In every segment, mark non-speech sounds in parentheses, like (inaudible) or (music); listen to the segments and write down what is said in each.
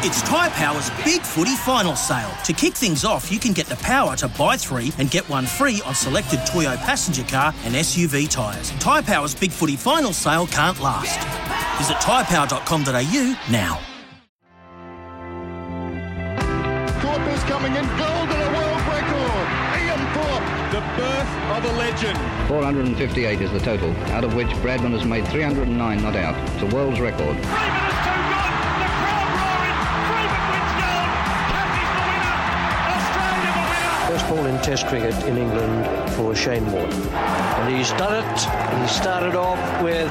It's Tyre Power's Big Footy Final Sale. To kick things off, you can get the power to buy three and get one free on selected Toyo passenger car and SUV tyres. Tyre Power's Big Footy Final Sale can't last. Visit tyrepower.com.au now. Thorpe is coming in gold and a world record. Ian Thorpe. The birth of a legend. 458 is the total, out of which Bradman has made 309 not out. It's a world's record. Ball in Test cricket in England for Shane Warne. And he's done it. He started off with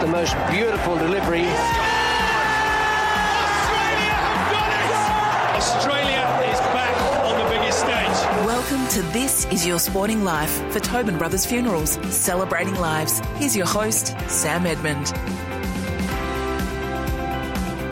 the most beautiful delivery. Australia have done it! Australia is back on the biggest stage. Welcome to This Is Your Sporting Life for Tobin Brothers Funerals, celebrating lives. Here's your host, Sam Edmund.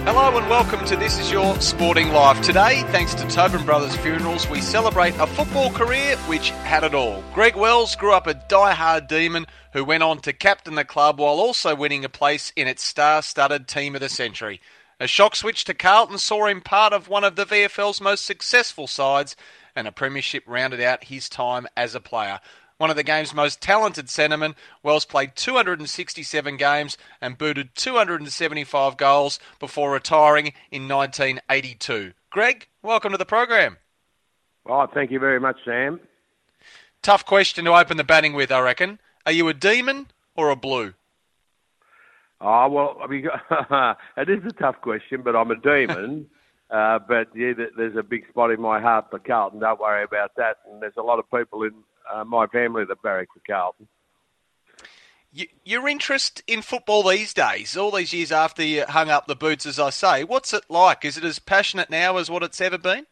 Hello and welcome to This Is Your Sporting Life. Today, thanks to Tobin Brothers Funerals, we celebrate a football career which had it all. Greg Wells grew up a die-hard demon who went on to captain the club while also winning a place in its star-studded team of the century. A shock switch to Carlton saw him part of one of the VFL's most successful sides and a premiership rounded out his time as a player. One of the game's most talented centremen, Wells played 267 games and booted 275 goals before retiring in 1982. Greg, welcome to the program. Oh, thank you very much, Sam. Tough question to open the batting with, I reckon. Are you a demon or a blue? Oh, well, I mean, (laughs) it is a tough question, but I'm a demon. (laughs) uh, but yeah, there's a big spot in my heart for Carlton. Don't worry about that. And there's a lot of people in uh, my family that barrack for Carlton. Y- Your interest in football these days, all these years after you hung up the boots, as I say, what's it like? Is it as passionate now as what it's ever been?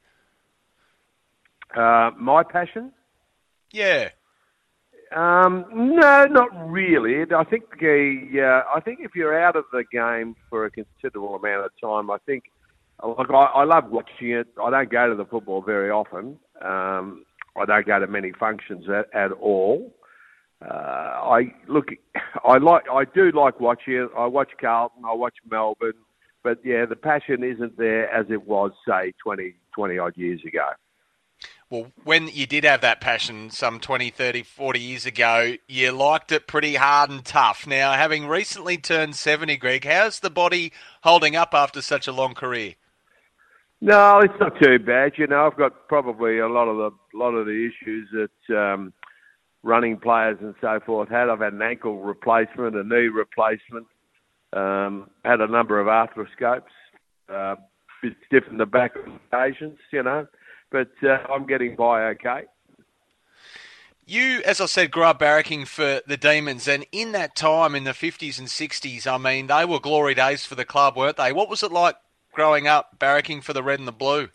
Uh, my passion? Yeah. Um, no, not really. I think uh, I think if you're out of the game for a considerable amount of time, I think like I, I love watching it. I don't go to the football very often. Um, I don't go to many functions at, at all. Uh, I look, (laughs) I like, I do like watching. I watch Carlton, I watch Melbourne, but yeah, the passion isn't there as it was, say, 20, 20 odd years ago. Well, when you did have that passion some 20, 30, 40 years ago, you liked it pretty hard and tough. Now, having recently turned 70, Greg, how's the body holding up after such a long career? No, it's not too bad. You know, I've got probably a lot of the lot of the issues that um, running players and so forth had. I've had an ankle replacement, a knee replacement, um, had a number of arthroscopes, uh, bit stiff in the back on occasions, you know, but uh, I'm getting by okay. You, as I said, grew up barracking for the Demons, and in that time in the 50s and 60s, I mean, they were glory days for the club, weren't they? What was it like growing up barracking for the red and the blue?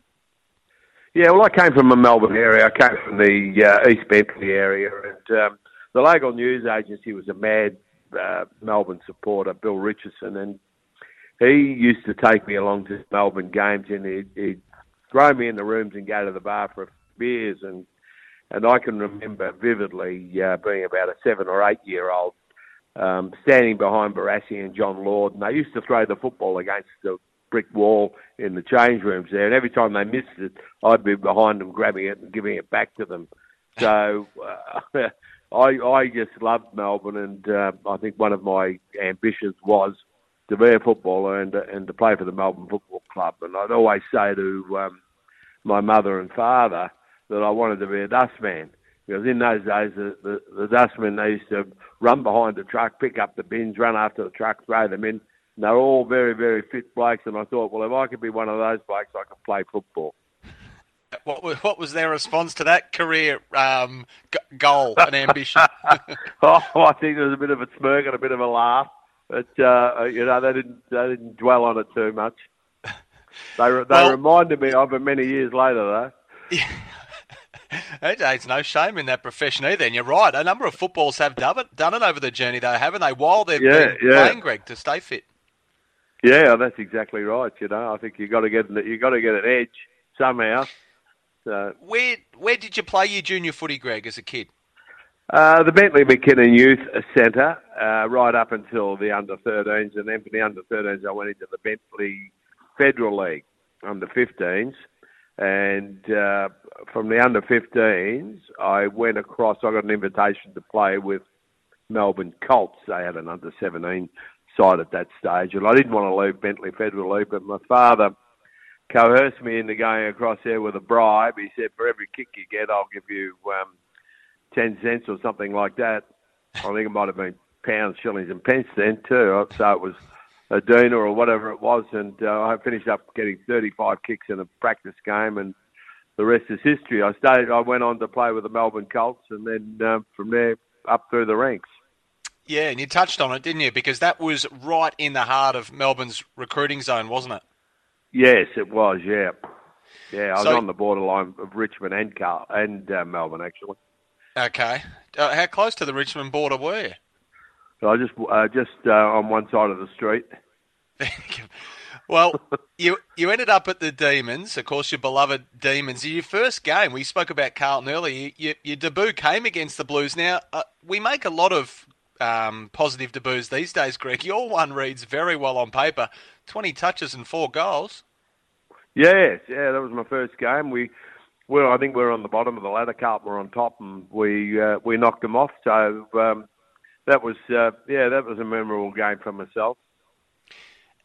Yeah, well, I came from a Melbourne area. I came from the uh, East Bentleigh area, and um, the local news agency was a mad uh, Melbourne supporter, Bill Richardson, and he used to take me along to Melbourne games, and he'd, he'd throw me in the rooms and go to the bar for beers, and and I can remember vividly uh, being about a seven or eight year old. Um, standing behind Barassi and John Lord, and they used to throw the football against the brick wall in the change rooms there, and every time they missed it, I'd be behind them grabbing it and giving it back to them. So uh, (laughs) I I just loved Melbourne, and uh, I think one of my ambitions was to be a footballer and and to play for the Melbourne Football Club. And I'd always say to um, my mother and father that I wanted to be a dustman. Because in those days, the, the, the dustmen, they used to run behind the truck, pick up the bins, run after the truck, throw them in, they're all very, very fit blokes. And I thought, well, if I could be one of those blokes, I could play football. (laughs) What was, what was their response to that career um, g- goal and ambition? (laughs) oh, I think there was a bit of a smirk and a bit of a laugh, but uh, you know they didn't they didn't dwell on it too much. They they Well- reminded me of it many years later, though. (laughs) Hey, There's no shame in that profession either. And you're right. A number of footballers have done it, done it over the journey, though, haven't they? While they've Yeah, been yeah. playing, Greg, to stay fit. Yeah, that's exactly right. You know, I think you got to get you got to get an edge somehow. So Where where did you play your junior footy, Greg, as a kid? uh, the Bentleigh McKinnon Youth Centre, uh, right up until the under 13s, and then for the under 13s, I went into the Bentleigh Federal League. under 15s, and uh, from the under 15s, I went across. I got an invitation to play with Melbourne Colts. They had an under 17 side at that stage, and I didn't want to leave Bentleigh Federal League, but my father coerced me into going across there with a bribe. He said, for every kick you get, I'll give you um, 10 cents or something like that. I think it might have been pounds, shillings, and pence then too. So it was a dinar or whatever it was, and uh, I finished up getting 35 kicks in a practice game, and the rest is history. I stayed. I went on to play with the Melbourne Colts, and then um, from there up through the ranks. Yeah, and you touched on it, didn't you? Because that was right in the heart of Melbourne's recruiting zone, wasn't it? Yes, it was. Yeah, yeah. I was So- on the borderline of Richmond and Carl and uh, Melbourne actually. Okay. Uh, how close to the Richmond border were you? So I just uh, just uh, on one side of the street. Well, (laughs) you you ended up at the Demons, of course, your beloved Demons. Your first game, we spoke about Carlton earlier. You, your debut came against the Blues. Now uh, we make a lot of um, positive debuts these days, Greg. Your one reads very well on paper: twenty touches and four goals. Yes, yeah, that was my first game. We, well, I think we're on the bottom of the ladder. Carlton were on top, and we uh, we knocked them off. So um, that was uh, yeah, that was a memorable game for myself.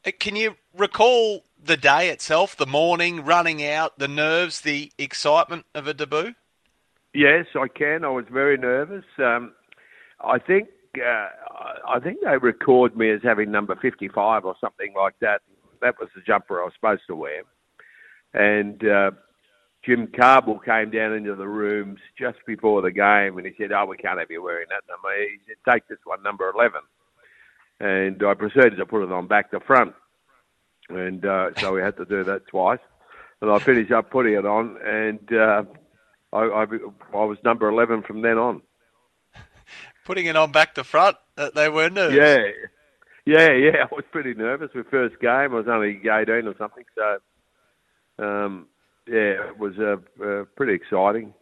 Uh, Can you recall the day itself, the morning, running out, the nerves, the excitement of a debut? Yes, I can. I was very nervous. Um, I think uh, I think they record me as having number fifty-five or something like that. That was the jumper I was supposed to wear, and uh, Jim Cardwell came down into the rooms just before the game, and he said, "Oh, we can't have you wearing that number." He said, "Take this one, number 11. And I proceeded to put it on back to front, and uh, so we had to do that twice. And I finished up putting it on, and uh, I, I, I was number 11 from then on. Putting it on back to front, uh, they were nervous. Yeah, yeah, yeah. I was pretty nervous. My first game, I was only 18 or something, so um, yeah, it was uh, uh, pretty exciting.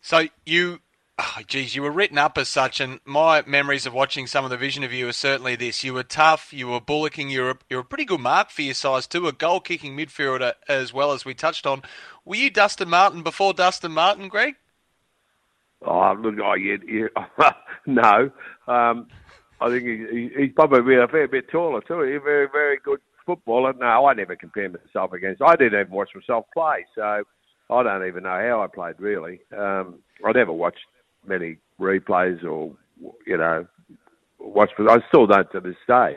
So you, oh, geez, you were written up as such, and my memories of watching some of the vision of you are certainly this: you were tough, you were bullocking, you were you're a pretty good mark for your size too, a goal kicking midfielder as well as we touched on. Were you Dustin Martin before Dustin Martin, Greg? Oh, look, oh, yeah, yeah. (laughs) no. Um, I think he, he, he's probably a fair bit taller too. He's a very, very good footballer. No, I never compare myself against. I didn't even watch myself play, so I don't even know how I played really. Um, I never watched many replays or you know watched. I still don't to this day.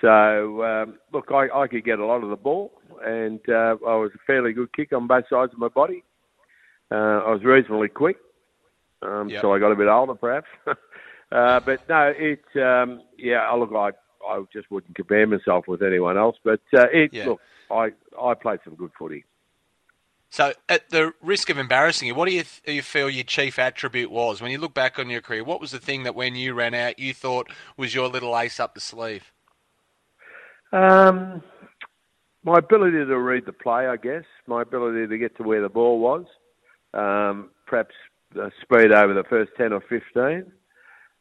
So um, look, I, I could get a lot of the ball, and uh, I was a fairly good kick on both sides of my body. Uh, I was reasonably quick, um, Yep. so I got a bit older perhaps. (laughs) uh, but no, it um, yeah. I look, I I just wouldn't compare myself with anyone else. But uh, it Yeah. look, I I played some good footy. So, at the risk of embarrassing you, what do you, th- you feel your chief attribute was when you look back on your career? What was the thing that when you ran out, you thought was your little ace up the sleeve? Um, my ability to read the play, I guess. My ability to get to where the ball was. Um, perhaps the speed over the first 10 or 15.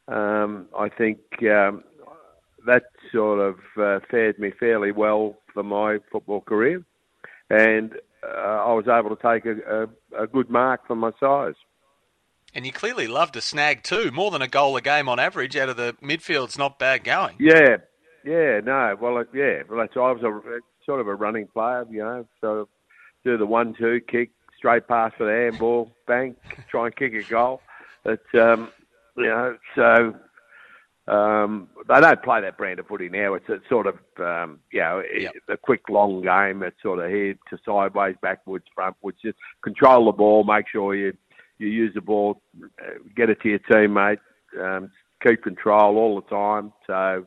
Um, I think um, that sort of uh, fared me fairly well for my football career. And uh, I was able to take a, a, a good mark for my size. And you clearly love to snag too, more than a goal a game on average out of the midfield. It's not bad going. Yeah, yeah, no, well, yeah, well, that's I was a sort of a running player, you know, sort of do the one-two kick, straight pass for the handball, bang, try and kick a goal. But um, you know, so um, they don't play that brand of footy now. It's a sort of um, you know Yep. the quick long game. It's sort of head to sideways, backwards, frontwards. Just control the ball, make sure you you use the ball, get it to your teammate, um, keep control all the time. So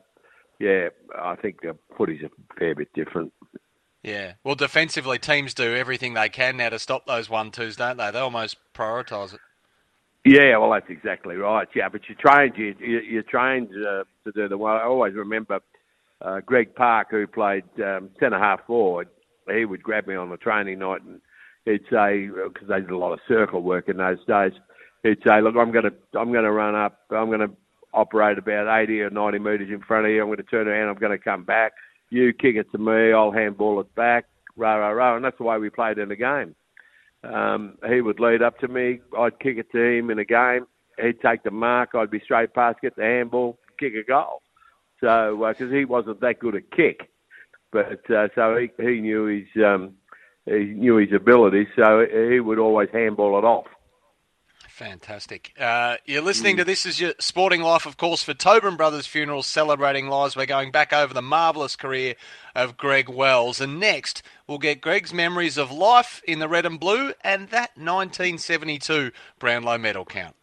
yeah, I think the footy's a fair bit different. Yeah. Well, defensively, teams do everything they can now to stop those one twos, don't they? They almost prioritise it. Yeah, well, that's exactly right. Yeah, but you're trained you you, you trained uh, to do the well. I always remember uh, Greg Parke, who played um, centre half forward. He would grab me on the training night and he'd say because they did a lot of circle work in those days. He'd say, "Look, I'm going to I'm going to run up. I'm going to operate about 80 or 90 metres in front of you. I'm going to turn around. I'm going to come back. You kick it to me. I'll handball it back. rah, rah, rah, and that's the way we played in the game. Um, he would lead up to me. I'd kick it to him in a game. He'd take the mark. I'd be straight past, get the handball, kick a goal. So, because uh, he wasn't that good at kick, but uh, so he he knew his um, he knew his ability, so he would always handball it off. Fantastic. Uh, you're listening to This Is Your Sporting Life, of course, for Tobin Brothers Funerals Celebrating Lives. We're going back over the marvellous career of Greg Wells. And next, we'll get Greg's memories of life in the red and blue and that 1972 Brownlow medal count.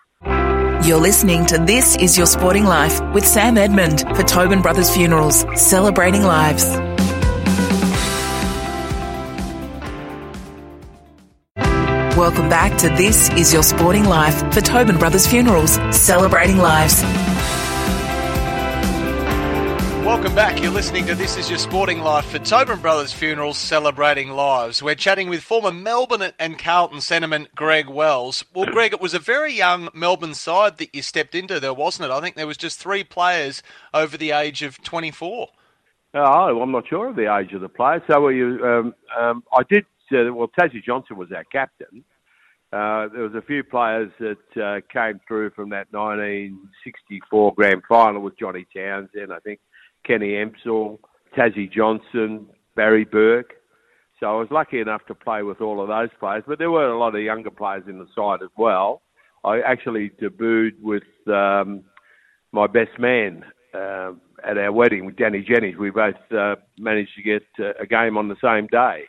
You're listening to This Is Your Sporting Life with Sam Edmund for Tobin Brothers Funerals Celebrating Lives. Welcome back to This Is Your Sporting Life for Tobin Brothers Funerals, celebrating lives. Welcome back. You're listening to This Is Your Sporting Life for Tobin Brothers Funerals, celebrating lives. We're chatting with former Melbourne and Carlton centreman Greg Wells. Well, Greg, it was a very young Melbourne side that you stepped into there, wasn't it? I think there was just three players over the age of 24. Oh, I'm not sure of the age of the players. So were you? Um, um, I did uh, well, Tassie Johnson was our captain. Uh, there was a few players that uh, came through from that 1964 grand final with Johnny Townsend, I think Kenny Emselle, Tassie Johnson, Barry Bourke. So I was lucky enough to play with all of those players, but there were a lot of younger players in the side as well. I actually debuted with um, my best man uh, at our wedding with Danny Jennings. We both uh, managed to get uh, a game on the same day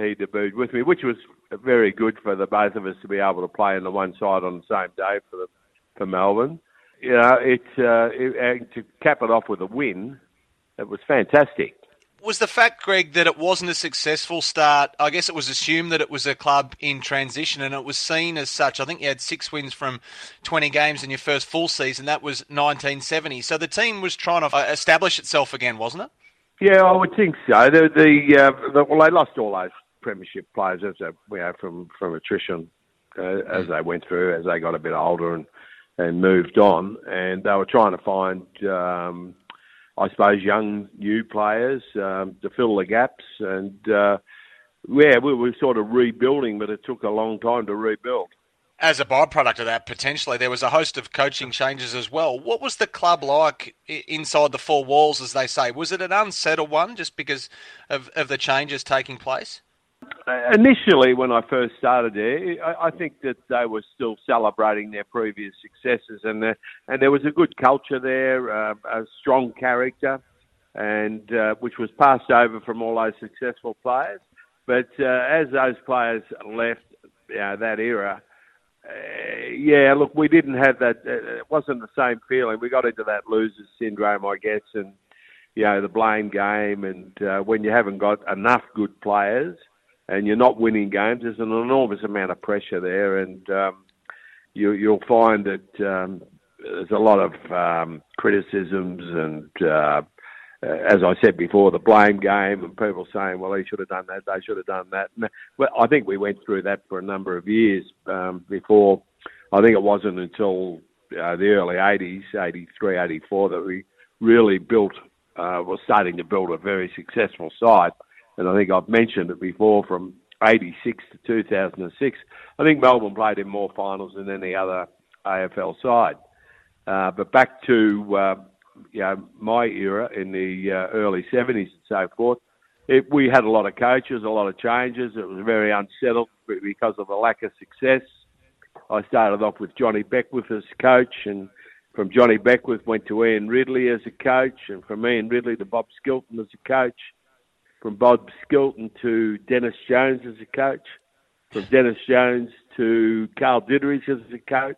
he debuted with me, which was very good for the both of us to be able to play on the one side on the same day for the, for Melbourne. You know, it, uh, it to cap it off with a win, it was fantastic. Was the fact, Greg, that it wasn't a successful start? I guess it was assumed that it was a club in transition, and it was seen as such. I think you had six wins from 20 games in your first full season. That was 1970. So the team was trying to uh, establish itself again, wasn't it? Yeah, I would think so. The, the, uh, the well, they lost all those premiership players as they, you know, from from attrition uh, as they went through, as they got a bit older and and moved on, and they were trying to find, um, I suppose, young new players um, to fill the gaps, and uh, yeah, we were sort of rebuilding, but it took a long time to rebuild as a byproduct of that, potentially, there was a host of coaching changes as well. What was the club like inside the four walls, as they say? Was it an unsettled one just because of, of the changes taking place? Uh, initially, when I first started there, I, I think that they were still celebrating their previous successes, and the, and there was a good culture there, uh, a strong character, and uh, which was passed over from all those successful players. But uh, as those players left you know, that era, uh, yeah, look, we didn't have that. Uh, it wasn't the same feeling. We got into that losers syndrome, I guess, and you know the blame game. And uh, when you haven't got enough good players and you're not winning games, there's an enormous amount of pressure there, and um, you, you'll find that um, there's a lot of um, criticisms and uh, uh, as I said before, the blame game and people saying, well, he should have done that, they should have done that. Well, I think we went through that for a number of years um, before. I think it wasn't until uh, the early 80s, 83, 84, that we really built, uh, was starting to build a very successful side. And I think I've mentioned it before from 86 to 2006. I think Melbourne played in more finals than any other AFL side. Uh, but back to uh, you know, my era in the uh, early 70s and so forth, it, we had a lot of coaches, a lot of changes. It was very unsettled because of the lack of success. I started off with Johnny Beckwith as coach, and from Johnny Beckwith went to Ian Ridley as a coach, and from Ian Ridley to Bob Skilton as a coach, from Bob Skilton to Dennis Jones as a coach, from Dennis Jones to Carl Ditterich as a coach,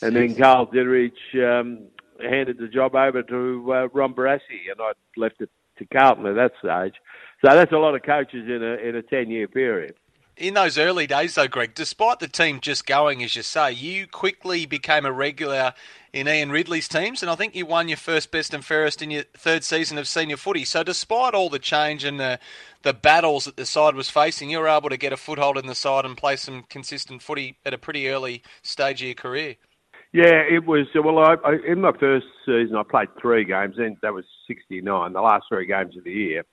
and then Carl Ditterich um, handed the job over to uh, Ron Barassi, and I left it to Carlton at that stage. So that's a lot of coaches in a in a ten year period. In those early days, though, Greg, despite the team just going, as you say, you quickly became a regular in Ian Ridley's teams, and I think you won your first best and fairest in your third season of senior footy. So, despite all the change and the, the battles that the side was facing, you were able to get a foothold in the side and play some consistent footy at a pretty early stage of your career. Yeah, it was. Well, I, I, in my first season, I played three games, and that was '69, the last three games of the year.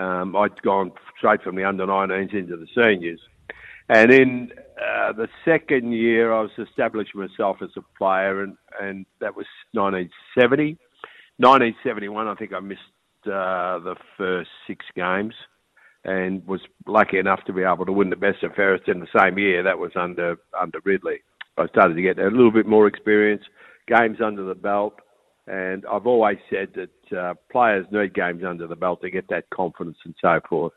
Um, I'd gone straight from the under 19s into the seniors. And in uh, the second year, I was established myself as a player, and, and that was 1970. 1971, I think I missed uh, the first six games and was lucky enough to be able to win the best of fairest in the same year. That was under under Ridley. I started to get a little bit more experience, games under the belt, and I've always said that uh, players need games under the belt to get that confidence and so forth,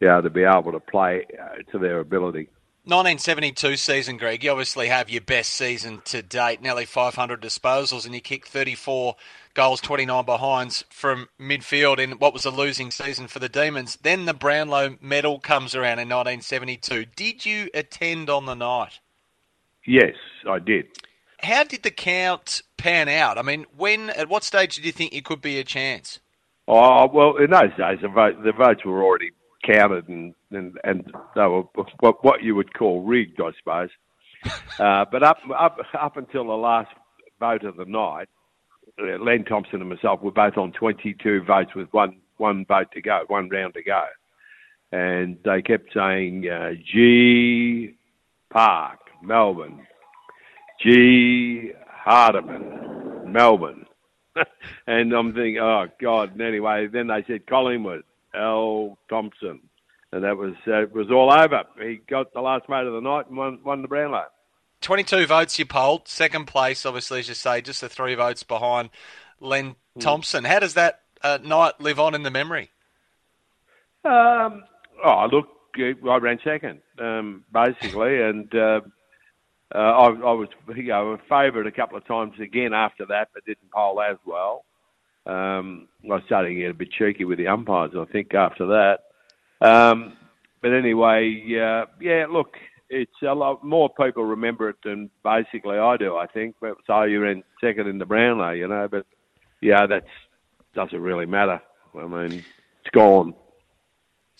yeah, to be able to play uh, to their ability. 1972 season, Greg, you obviously have your best season to date, nearly 500 disposals, and you kicked 34 goals, 29 behinds from midfield in what was a losing season for the Demons. Then the Brownlow medal comes around in 1972. Did you attend on the night? Yes, I did. How did the count pan out? I mean, when, at what stage did you think you could be a chance? Oh well, in those days, the, vote, the votes were already counted and and, and they were what, what you would call rigged, I suppose. (laughs) Uh, but up up up until the last vote of the night, uh, Len Thompson and myself were both on 22 votes with one one vote to go, one round to go, and they kept saying uh, G Parke, Melbourne, G Hardiman, Melbourne. (laughs) and I'm thinking, oh God. And anyway, then they said Collingwood, L. Thompson, and that was uh, it was all over. He got the last mate of the night and won, won the Brownlow. 22 votes you polled, second place, obviously, as you say, just the three votes behind Len Thompson. How does that uh, night live on in the memory? Um, oh, I look, I ran second, um, basically, and uh, uh, I, I was you know, a favourite a couple of times again after that, but didn't poll as well. Um, I was starting to get a bit cheeky with the umpires, I think, after that. Um, but anyway, uh, yeah, look, it's a lot more people remember it than basically I do, I think. But so you're in second in the Brownlow, you know, but yeah, that doesn't really matter. I mean, it's gone.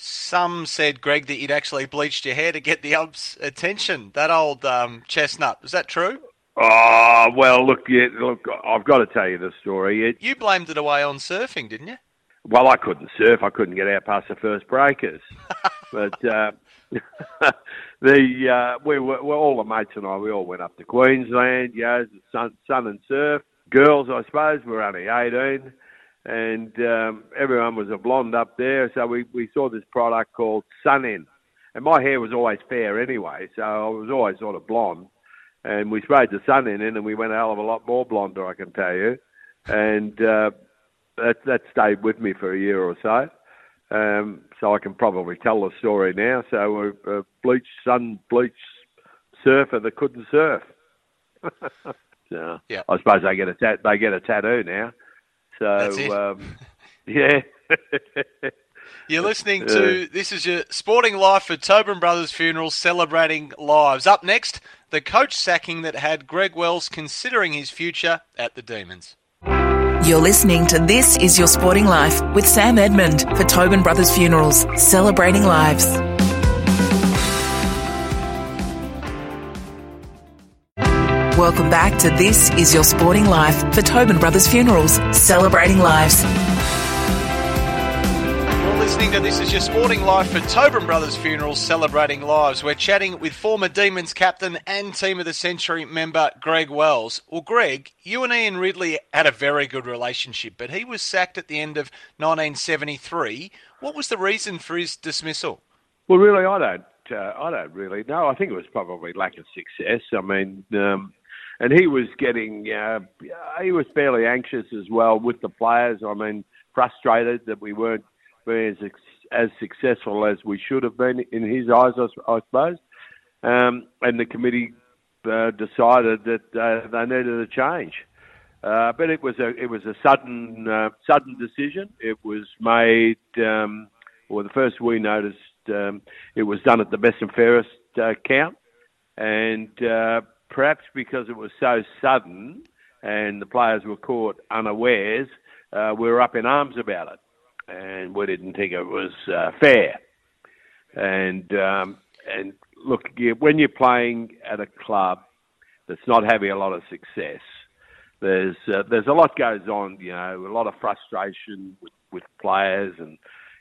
Some said, Greg, that you'd actually bleached your hair to get the ump's attention. That old um, chestnut. Is that true? Oh well, look, yeah, look, I've got to tell you the story. It, You blamed it away on surfing, didn't you? well, I couldn't surf. I couldn't get out past the first breakers. (laughs) but uh, (laughs) the uh, we were well, all the mates and I. We all went up to Queensland. You know, sun, sun and surf. Girls, I suppose, were only eighteen, and um, everyone was a blonde up there. So we we saw this product called Sun In, and my hair was always fair anyway, so I was always sort of blonde. And we sprayed the sun in, and we went a hell of a lot more blonder, I can tell you. And uh, that that stayed with me for a year or so. Um, so I can probably tell the story now. So a, a bleach sun bleach surfer that couldn't surf. (laughs) so Yeah. I suppose they get a tat- they get a tattoo now. That's So it. um, (laughs) yeah. You're listening to This Is Your Sporting Life for Tobin Brothers Funerals celebrating lives. Up next, the coach sacking that had Greg Wells considering his future at the Demons. You're listening to This Is Your Sporting Life with Sam Edmund for Tobin Brothers Funerals, celebrating lives. Welcome back to This Is Your Sporting Life for Tobin Brothers Funerals, celebrating lives. You're listening to This Is Your Sporting Life for Tobin Brothers Funerals celebrating lives. We're chatting with former Demons captain and Team of the Century member Greg Wells. Well, Greg, you and Ian Ridley had a very good relationship, but he was sacked at the end of 1973. What was the reason for his dismissal? Well, really, I don't. Uh, I don't really know. I think it was probably lack of success. I mean, um, and he was getting. Uh, he was fairly anxious as well with the players. I mean, frustrated that we weren't being as as successful as we should have been in his eyes, I suppose. Um, and the committee uh, decided that uh, they needed a change. Uh, but it was a it was a sudden uh, sudden decision. It was made. Um, well, the first we noticed, um, it was done at the best and fairest uh, count, and uh, perhaps because it was so sudden and the players were caught unawares, uh, we were up in arms about it, and we didn't think it was uh, fair. And um, and look, when you're playing at a club that's not having a lot of success, there's uh, there's a lot goes on. You know, a lot of frustration with, with players, and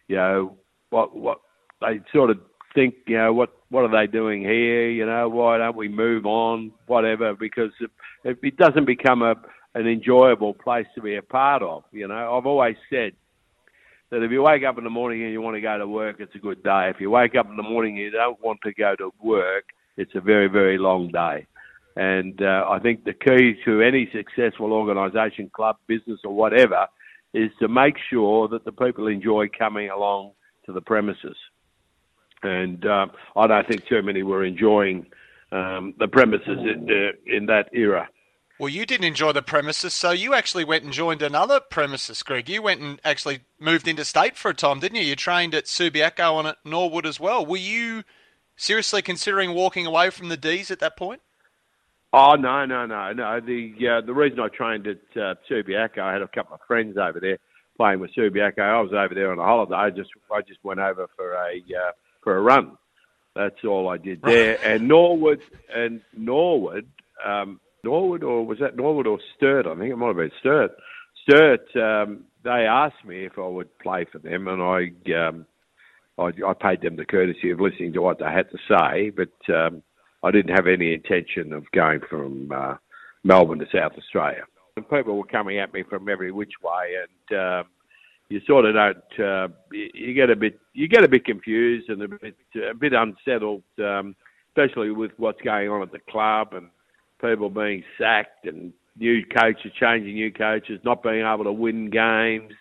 you know, what what they sort of think, you know, what what are they doing here? You know, why don't we move on? Whatever, because it, it doesn't become a an enjoyable place to be a part of. You know, I've always said that if you wake up in the morning and you want to go to work, it's a good day. If you wake up in the morning and you don't want to go to work, it's a very, very long day. And uh, I think the key to any successful organisation, club, business, or whatever, is to make sure that the people enjoy coming along to the premises. And uh, I don't think too many were enjoying um, the premises in, uh, in that era. Well, you didn't enjoy the premises, so you actually went and joined another premises, Greg. You went and actually moved into state for a time, didn't you? You trained at Subiaco and at Norwood as well. Were you seriously considering walking away from the D's at that point? Oh no, no, no, no. The uh, the reason I trained at uh, Subiaco, I had a couple of friends over there playing with Subiaco. I was over there on a holiday. I just I just went over for a uh, for a run. That's all I did there. and Norwood and Norwood. Um, Norwood, or was that Norwood or Sturt? I think it might have been Sturt. Sturt, um, they asked me if I would play for them, and I, um, I, I paid them the courtesy of listening to what they had to say, but um, I didn't have any intention of going from uh, Melbourne to South Australia. And people were coming at me from every which way, and um, you sort of don't. Uh, you get a bit, you get a bit confused and a bit, a bit unsettled, um, especially with what's going on at the club and people being sacked and new coaches changing new coaches, not being able to win games,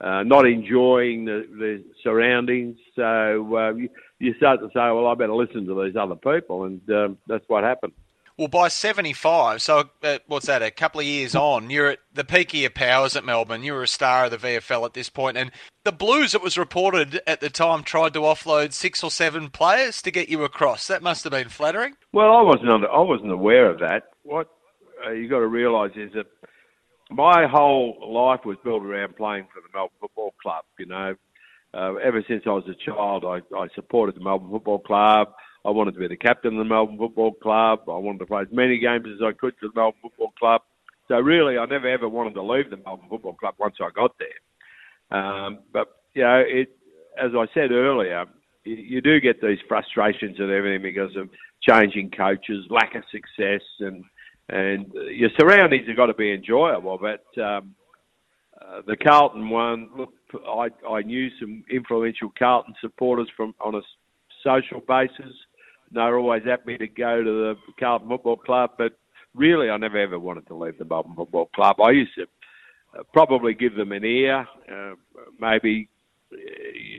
uh, not enjoying the, the surroundings. So uh, you, you start to say, well, I better listen to these other people, and um, that's what happened. Well, by 75, so uh, what's that, a couple of years on, you're at the peak of your powers at Melbourne. You were a star of the VFL at this point, and the Blues, it was reported at the time, tried to offload six or seven players to get you across. That must have been flattering. Well, I wasn't under, I wasn't aware of that. What uh, you got to realise is that my whole life was built around playing for the Melbourne Football Club. You know, uh, ever since I was a child, I, I supported the Melbourne Football Club. I wanted to be the captain of the Melbourne Football Club. I wanted to play as many games as I could for the Melbourne Football Club. So really, I never ever wanted to leave the Melbourne Football Club once I got there. Um, but you know, it, as I said earlier, you, you do get these frustrations and everything because of changing coaches, lack of success, and and your surroundings have got to be enjoyable. But um, uh, the Carlton one, look, I I knew some influential Carlton supporters from on a social basis they're always happy to go to the Carlton Football Club, but really I never ever wanted to leave the Melbourne Football Club. I used to uh, probably give them an ear, uh, maybe uh,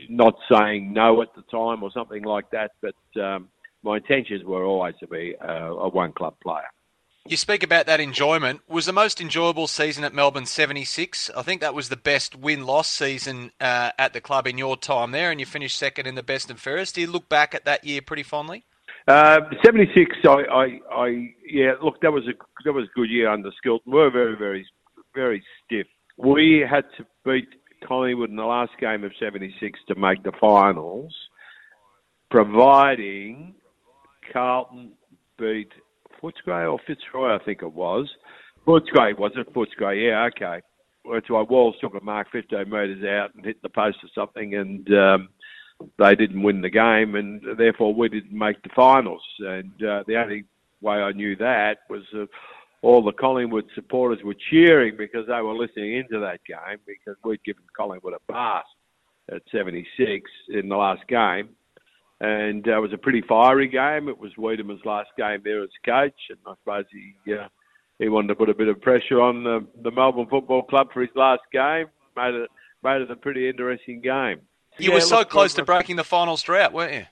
not saying no at the time or something like that, but um, my intentions were always to be a, a one club player. You speak about that enjoyment. Was the most enjoyable season at Melbourne 76? I think that was the best win loss season uh, at the club in your time there, and you finished second in the best and fairest. Do you look back at that year pretty fondly? Uh, 76, I, I, I, yeah, look, that was a that was a good year under Skilton. We were very, very, very stiff. We had to beat Collingwood in the last game of 76 to make the finals, providing Carlton beat Footscray or Fitzroy, I think it was. Footscray, was it? Footscray, yeah, okay. That's why Walls took a mark 15 metres out and hit the post or something, and um, they didn't win the game, and therefore we didn't make the finals. And uh, the only way I knew that was uh, all the Collingwood supporters were cheering because they were listening into that game because we'd given Collingwood a pass at 76 in the last game. And uh, it was a pretty fiery game. It was Weideman's last game there as coach, and I suppose he uh, he wanted to put a bit of pressure on the, the Melbourne Football Club for his last game. Made it made it a pretty interesting game. You yeah, were so look, close to breaking the finals drought, weren't you?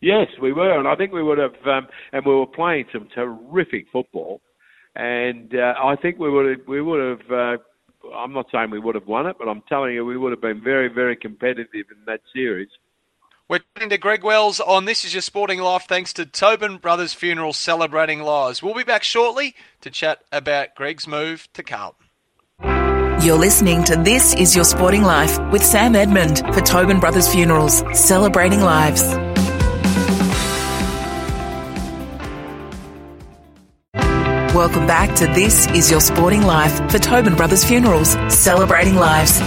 Yes, we were, and I think we would have, um, and we were playing some terrific football, and uh, I think we would have, we would have. Uh, I'm not saying we would have won it, but I'm telling you, we would have been very, very competitive in that series. We're talking to Greg Wells on This Is Your Sporting Life thanks to Tobin Brothers Funeral celebrating lives. We'll be back shortly to chat about Greg's move to Carlton. You're listening to This Is Your Sporting Life with Sam Edmund for Tobin Brothers Funerals, celebrating lives. Welcome back to This Is Your Sporting Life for Tobin Brothers Funerals, celebrating lives.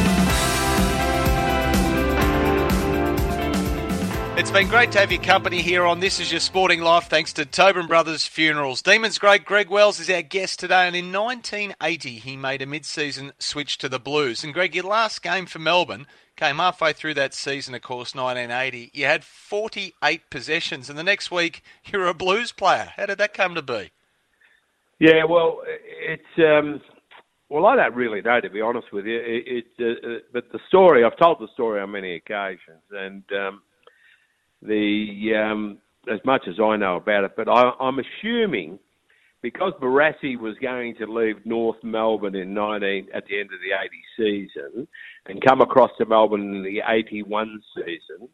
It's been great to have your company here on This Is Your Sporting Life, thanks to Tobin Brothers Funerals. Demons great Greg Wells is our guest today, and in 1980 he made a mid-season switch to the Blues. And Greg, your last game for Melbourne came halfway through that season, of course, 1980. You had 48 possessions, and the next week (laughs) you're a Blues player. How did that come to be? Yeah, well, it's um, well, I don't really know to be honest with you. It, it uh, but the story I've told the story on many occasions, and um, the um, as much as I know about it, but I, I'm assuming because Barassi was going to leave North Melbourne in 19 at the end of the 80 season and come across to Melbourne in the 81 season,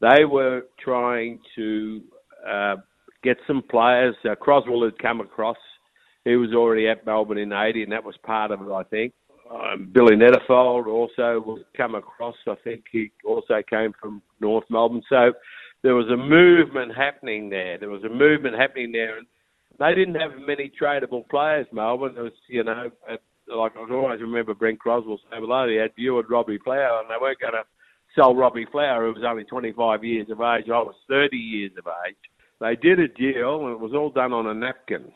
they were trying to uh, get some players. Uh, Crosswell had come across. He was already at Melbourne in 80, and that was part of it, I think. Um, Billy Nettlefold also was come across. I think he also came from North Melbourne. So there was a movement happening there. There was a movement happening there, and they didn't have many tradable players. Melbourne, there was you know, at, like I always remember Brent Crosswell saying, "Well, they had you and Robbie Flower, and they weren't going to sell Robbie Flower, who was only 25 years of age. I was 30 years of age. They did a deal, and it was all done on a napkin.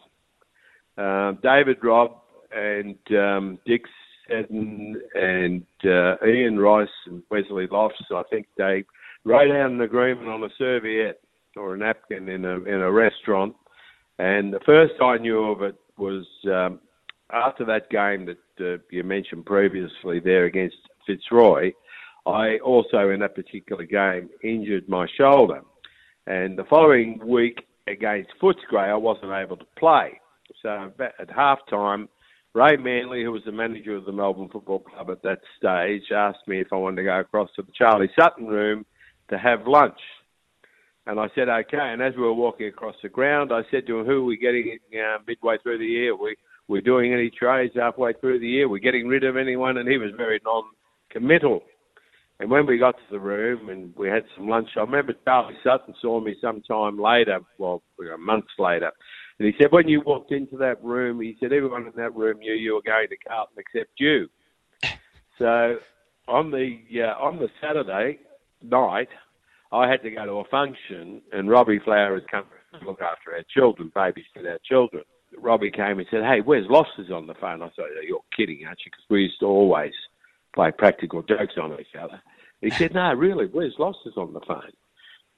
Uh, David Robb and um, Dick Seddon and uh, Ian Rice and Wesley Loftus, I think they wrote out an agreement on a serviette or a napkin in a in a restaurant. And the first I knew of it was um, after that game that uh, you mentioned previously there against Fitzroy. I also, in that particular game, injured my shoulder. And the following week against Footscray, I wasn't able to play. So at half time, Ray Manley, who was the manager of the Melbourne Football Club at that stage, asked me if I wanted to go across to the Charlie Sutton room to have lunch. And I said, okay. And as we were walking across the ground, I said to him, who are we getting uh, midway through the year? We, we're doing any trades halfway through the year? We're getting rid of anyone? And he was very non-committal. And when we got to the room and we had some lunch, I remember Charlie Sutton saw me sometime later, well, months later. And he said, when you walked into that room, he said, everyone in that room knew you were going to Carlton except you. (laughs) So on the uh, on the Saturday, night, I had to go to a function, and Robbie Flower had come to look after our children, babysit our children. Robbie came and said, "Hey, where's Losses on the phone?" I said, "You're kidding, aren't you?" Because we used to always play practical jokes on each other. He (laughs) said, "No, really, where's Losses on the phone?"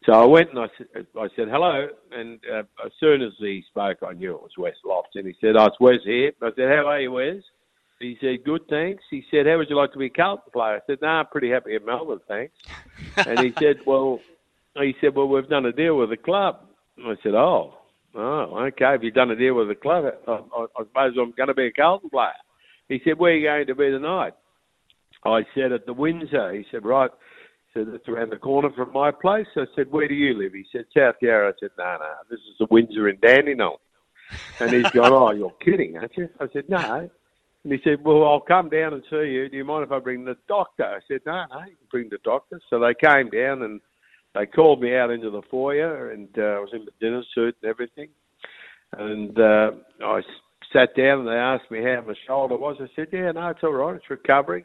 So I went and I said, I said hello, and uh, as soon as he spoke, I knew it was Wes Lofts, and he said, "Oh, it's Wes here." I said, "How are you, Wes?" He said, good, thanks. He said, how would you like to be a Carlton player? I said, no, nah, I'm pretty happy at Melbourne, thanks. and he said, (laughs) well, he said, well, we've done a deal with the club. And I said, oh, oh, okay. If you've done a deal with the club, I, I, I suppose I'm going to be a Carlton player. He said, where are you going to be tonight? I said, at the Windsor. He said, right. Said, it's around the corner from my place. I said, where do you live? He said, South Yarra. I said, no, no, this is the Windsor in Dandenong. And he's gone, oh, you're kidding, aren't you? I said, no. And he said, Well, I'll come down and see you. Do you mind if I bring the doctor? I said, No, no, you can bring the doctor. So they came down and they called me out into the foyer, and uh, I was in the dinner suit and everything. And uh, I sat down and they asked me how my shoulder was. I said, Yeah, no, it's all right. It's recovering.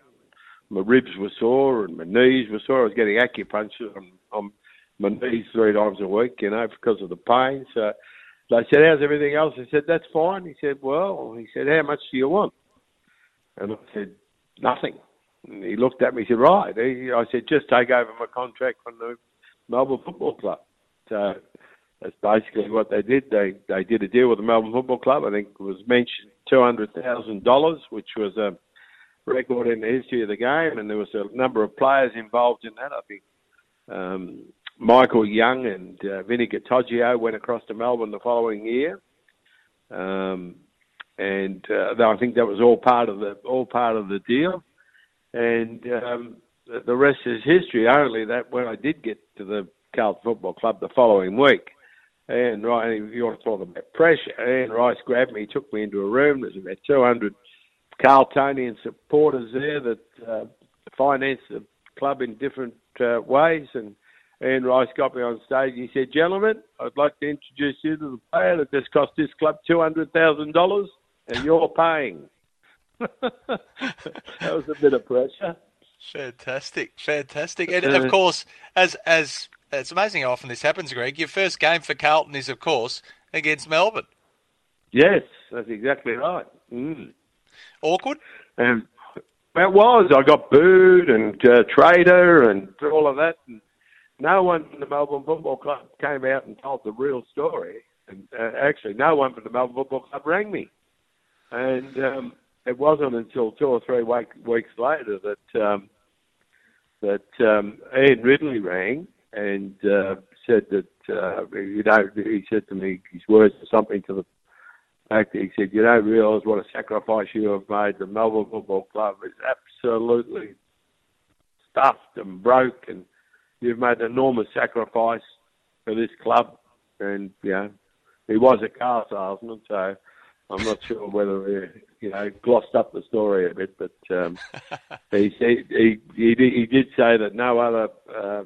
My ribs were sore and my knees were sore. I was getting acupuncture on, on my knees three times a week, you know, because of the pain. So they said, How's everything else? I said, That's fine. He said, Well, he said, How much do you want? And I said, nothing. And he looked at me and said, right. He, I said, just take over my contract from the Melbourne Football Club. So that's basically what they did. They they did a deal with the Melbourne Football Club. I think it was mentioned two hundred thousand dollars, which was a record in the history of the game, and there was a number of players involved in that. I think um, Michael Young and uh, Vinny Catoggio went across to Melbourne the following year. Um, and uh, I think that was all part of the all part of the deal. And um, the rest is history. Only that when I did get to the Carlton Football Club the following week, and right, if you want to talk about pressure, and Rice grabbed me, took me into a room. There's about 200 Carltonian supporters there that uh, finance the club in different uh, ways, and. Ian Rice got me on stage. He said, "Gentlemen, I'd like to introduce you to the player that just cost this club two hundred thousand dollars and you're paying. (laughs) that was a bit of pressure. Fantastic, fantastic, and of course, as as it's amazing how often this happens, Greg. Your first game for Carlton is, of course, against Melbourne. Yes, that's exactly right. Mm. Awkward? And it was. I got booed and uh, trader and all of that. And no one from the Melbourne Football Club came out and told the real story. And uh, actually, no one from the Melbourne Football Club rang me. And um, it wasn't until two or three week, weeks later that um, that um, Ian Ridley rang and uh, said that uh, you know he said to me his words or something to the fact that he said you don't realise what a sacrifice you have made. The Melbourne Football Club is absolutely stuffed and broke, and you've made an enormous sacrifice for this club. And you know he was a car salesman, so I'm not sure whether he, you know, glossed up the story a bit, but um, (laughs) he, he, he he did say that no other uh,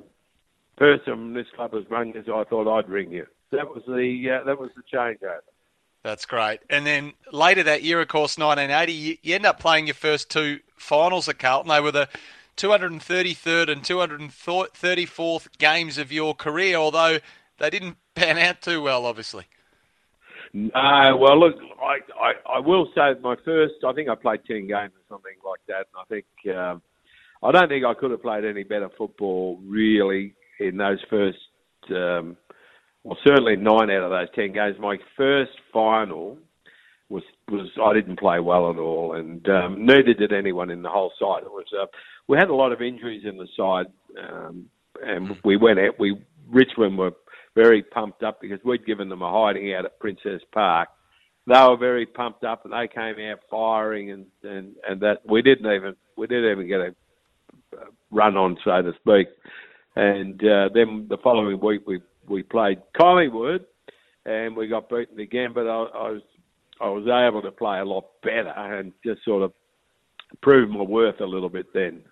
person from this club has rung us. I thought I'd ring you. That was the uh, that was the changeover. That's great. And then later that year, of course, 1980, you, you end up playing your first two finals at Carlton. They were the 233rd and 234th games of your career, although they didn't (laughs) pan out too well, obviously. No, well, look, I, I, I will say my first, I think I played 10 games or something like that. And I think, um, I don't think I could have played any better football really in those first, um, well, certainly nine out of those 10 games. My first final was, was I didn't play well at all, and um, neither did anyone in the whole side. It was, uh, we had a lot of injuries in the side, um, and we went out, we, Richmond were very pumped up because we'd given them a hiding out at Princes Park. They were very pumped up and they came out firing and, and, and that we didn't even we didn't even get a run on so to speak. And uh, then the following week we we played Collingwood and we got beaten again. But I, I was I was able to play a lot better and just sort of prove my worth a little bit then.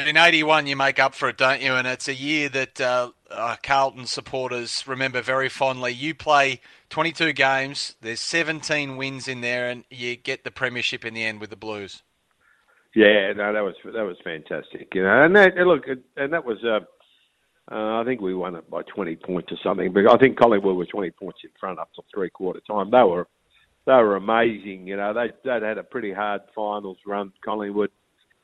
In 81, you make up for it, don't you? And it's a year that uh, uh, Carlton supporters remember very fondly. You play 22 games, there's 17 wins in there, and you get the premiership in the end with the Blues. Yeah, no, that was that was fantastic, you know. And that look, and that was, uh, uh, I think we won it by 20 points or something. But I think Collingwood were 20 points in front up to three quarter time. They were they were amazing, you know. They they had a pretty hard finals run, Collingwood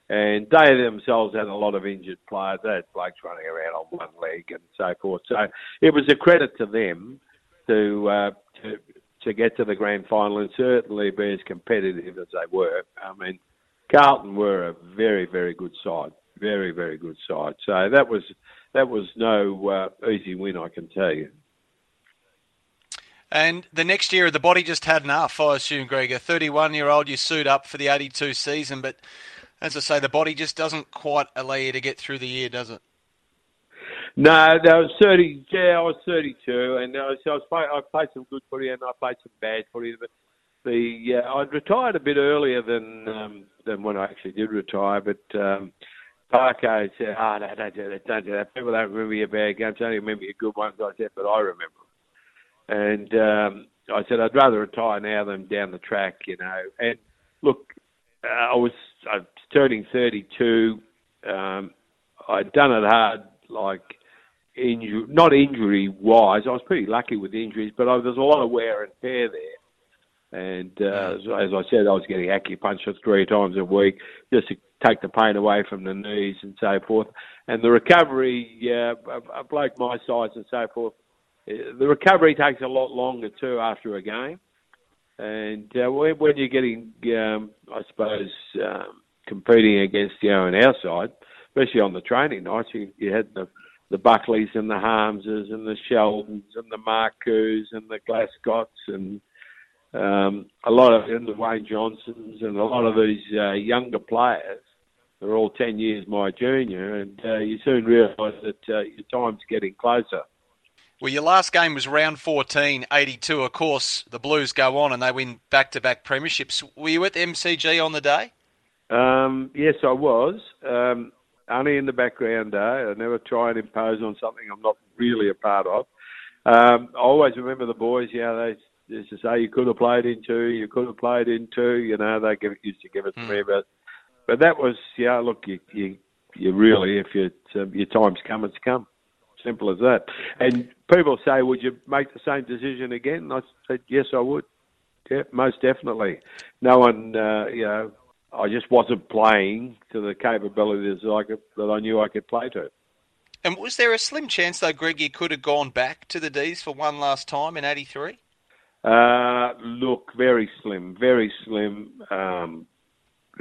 and they themselves had a lot of injured players. They had blokes running around on one leg and so forth. So it was a credit to them to uh, to to get to the grand final and certainly be as competitive as they were. I mean, Carlton were a very very good side, very very good side. So that was that was no uh, easy win, I can tell you. And the next year, the body just had enough, I assume, Greg. A 31 year old, you suit up for the 82 season, but as I say, the body just doesn't quite allow you to get through the year, does it? No, I was thirty. Yeah, I was thirty-two, and uh, so I, was play, I played some good footy and I played some bad footy. But the uh, I'd retired a bit earlier than um, than when I actually did retire. But um, Parker said, "Ah, oh, no, don't do that, don't do that. People don't remember your bad games; only remember your good ones." I said, "But I remember." And um, I said, "I'd rather retire now than down the track," you know. And look, uh, I was I was turning 32. Um, I'd done it hard, like injury, not injury wise. I was pretty lucky with injuries, but I, there was a lot of wear and tear there. And uh, as I said, I was getting acupuncture three times a week just to take the pain away from the knees and so forth. And the recovery, uh, a bloke my size and so forth, uh, the recovery takes a lot longer too after a game. And uh, when you're getting, um, I suppose, um, competing against, you know, on our side, especially on the training nights, you, you had the the Buckleys and the Harmses and the Sheldons and the Marcous and the Glascotts and um, a lot of and the Wayne Johnsons and a lot of these uh, younger players. They're all ten years my junior, and uh, you soon realise that uh, your time's getting closer. Well, your last game was round 14, 82. Of course, the Blues go on and they win back to back premierships. Were you at the MCG on the day? Um, yes, I was. Um, only in the background, though. I never try and impose on something I'm not really a part of. Um, I always remember the boys, you know, they used to say you could have played in two, you could have played in two, you know, they give, used to give it to mm. me. But but that was, yeah, look, you, you, you really, if you, um, your time's come, it's come. simple as that. And people say, "Would you make the same decision again?" And I said, "Yes, I would. Yeah, most definitely. No one, uh, you know, I just wasn't playing to the capabilities that I, could, that I knew I could play to." And was there a slim chance, though, Greg, you could have gone back to the D's for one last time in '83? Uh, look, very slim, very slim. Um,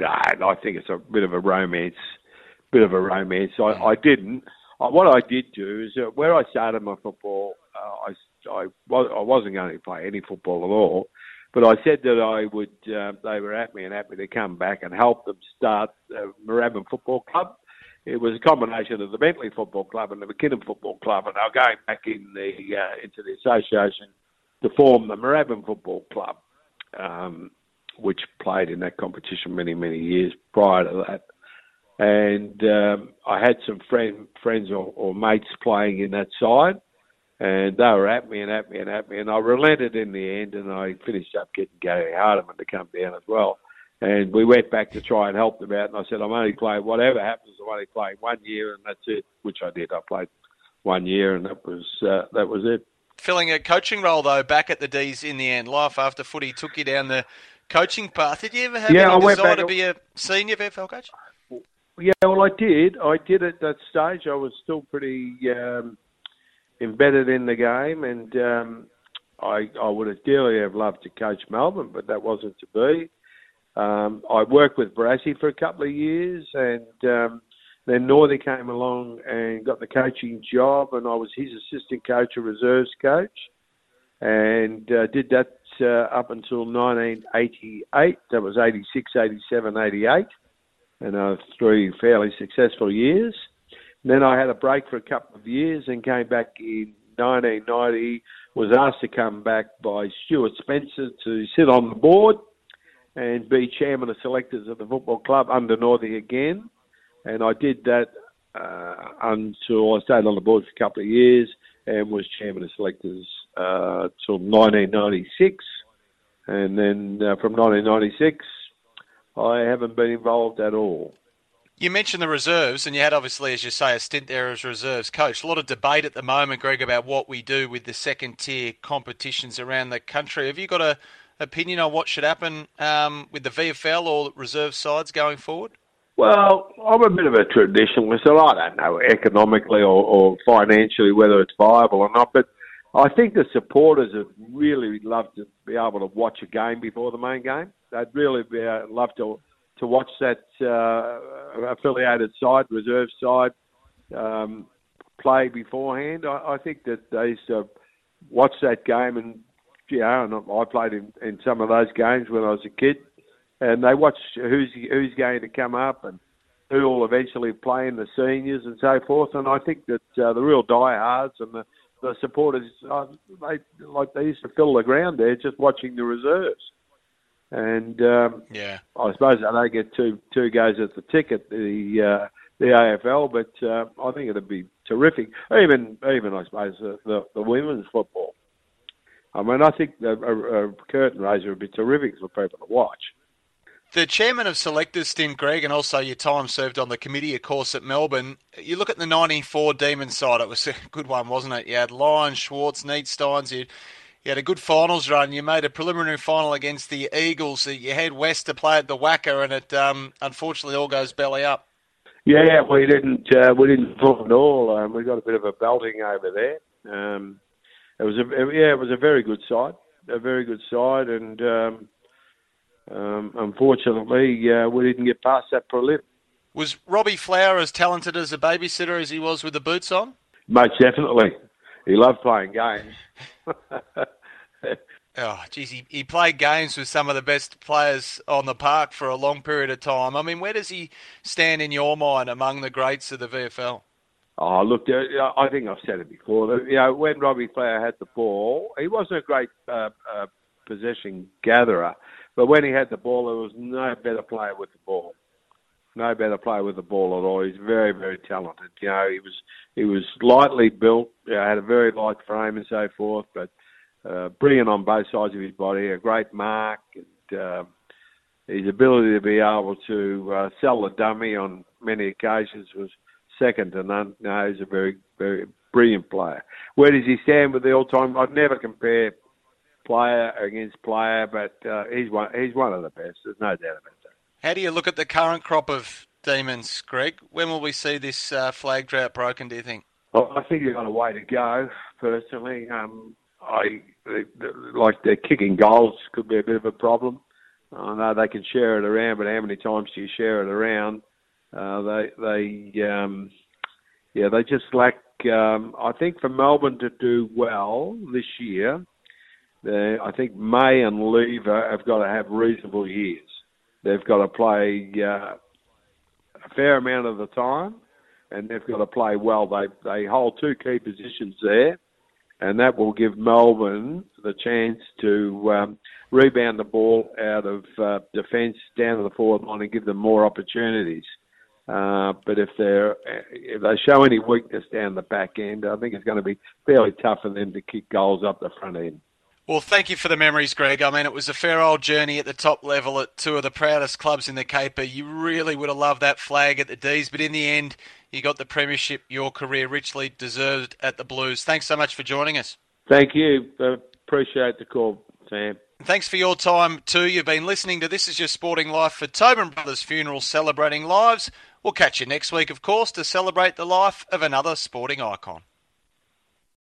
I think it's a bit of a romance, bit of a romance. I, I didn't. What I did do is uh, where I started my football, uh, I, I, I wasn't going to play any football at all, but I said that I would. Uh, they were at me and happy to come back and help them start uh, Moorabbin Football Club. It was a combination of the Bentleigh Football Club and the McKinnon Football Club, and they were going back in the uh, into the association to form the Moorabbin Football Club. Um, which played in that competition many, many years prior to that. And um, I had some friend, friends or, or mates playing in that side, and they were at me and at me and at me, and I relented in the end, and I finished up getting Gary Hardiman to come down as well. And we went back to try and help them out, and I said, I'm only playing, whatever happens, I'm only playing one year, and that's it, which I did. I played one year, and that was uh, that was it. Filling a coaching role, though, back at the D's in the end. Life after footy took you down the coaching path. Did you ever have yeah, any I desire to be a senior VFL coach? Yeah, well, I did. I did at that stage. I was still pretty um, embedded in the game, and um, I, I would have dearly have loved to coach Melbourne, but that wasn't to be. Um, I worked with Barassi for a couple of years, and um, then Northey came along and got the coaching job, and I was his assistant coach, a reserves coach, and uh, did that uh, up until 1988. That was 86, 87, 88, and uh, three fairly successful years. Then I had a break for a couple of years and came back in 1990. Was asked to come back by Stuart Spencer to sit on the board and be chairman of selectors of the football club under Northey again. And I did that uh, until I stayed on the board for a couple of years and was chairman of selectors uh, till 1996, and then uh, from 1996, I haven't been involved at all. You mentioned the reserves, and you had obviously, as you say, a stint there as reserves coach. A lot of debate at the moment, Greg, about what we do with the second tier competitions around the country. Have you got a opinion on what should happen um, with the VFL or reserve sides going forward? Well, I'm a bit of a traditionalist, so I don't know economically or, or financially whether it's viable or not. But I think the supporters would really love to be able to watch a game before the main game. They'd really be, uh, love to to watch that uh, affiliated side, reserve side, um, play beforehand. I, I think that they used to watch that game, and yeah, and I played in, in some of those games when I was a kid, and they watch who's who's going to come up and who will eventually play in the seniors and so forth. And I think that uh, the real diehards and the the supporters, uh, they like they used to fill the ground there just watching the reserves. And um, yeah, I suppose they don't get two two goes at the ticket the uh, the AFL, but uh, I think it'd be terrific. Even even I suppose the, the, the women's football. I mean, I think a, a, a curtain raiser would be terrific for people to watch. The chairman of selectors, stint, Greg, and also your time served on the committee, of course, at Melbourne. You look at the 94 Demon side, it was a good one, wasn't it? You had Lyon, Schwarz, Neat-Steins, you, you had a good finals run. You made a preliminary final against the Eagles. You head west to play at the WACA, and it um, unfortunately all goes belly up. Yeah, we didn't uh, we didn't perform at all. Um, we got a bit of a belting over there. Um, it was a yeah, it was a very good side, a very good side, and um, um, unfortunately, uh, we didn't get past that prelim. Was Robbie Flower as talented as a babysitter as he was with the boots on? Most definitely. He loved playing games. (laughs) oh, geez, he, he played games with some of the best players on the park for a long period of time. I mean, where does he stand in your mind among the greats of the VFL? Oh, look, I think I've said it before. You know, when Robbie Flower had the ball, he wasn't a great uh, uh, possession gatherer, but when he had the ball, there was no better player with the ball. No better player with the ball at all. He's very, very talented. You know, he was he was lightly built, you know, had a very light frame and so forth, but uh, brilliant on both sides of his body. A great mark and uh, his ability to be able to uh, sell the dummy on many occasions was second to none. No, he's a very, very, brilliant player. Where does he stand with the all-time? I'd never compare player against player, but uh, he's one. He's one of the best. There's no doubt about that. How do you look at the current crop of demons, Greg? When will we see this uh, flag drought broken? Do you think? Well, I think you've got a way to go. Personally, um, I like their kicking goals could be a bit of a problem. I know they can share it around, but how many times do you share it around? Uh, they they um, yeah they just lack. Um, I think for Melbourne to do well this year, they, I think May and Lever have got to have reasonable years. They've got to play uh, a fair amount of the time, and they've got to play well. They they hold two key positions there, and that will give Melbourne the chance to um, rebound the ball out of uh, defence down to the forward line and give them more opportunities. Uh, but if they if they show any weakness down the back end, I think it's going to be fairly tough for them to kick goals up the front end. Well, thank you for the memories, Greg. I mean, it was a fair old journey at the top level at two of the proudest clubs in the Caper. You really would have loved that flag at the D's, but in the end, you got the premiership. Your career richly deserved at the Blues. Thanks so much for joining us. Thank you. appreciate the call, Sam. Thanks for your time too. You've been listening to This Is Your Sporting Life for Tobin Brothers Funeral Celebrating Lives. We'll catch you next week, of course, to celebrate the life of another sporting icon.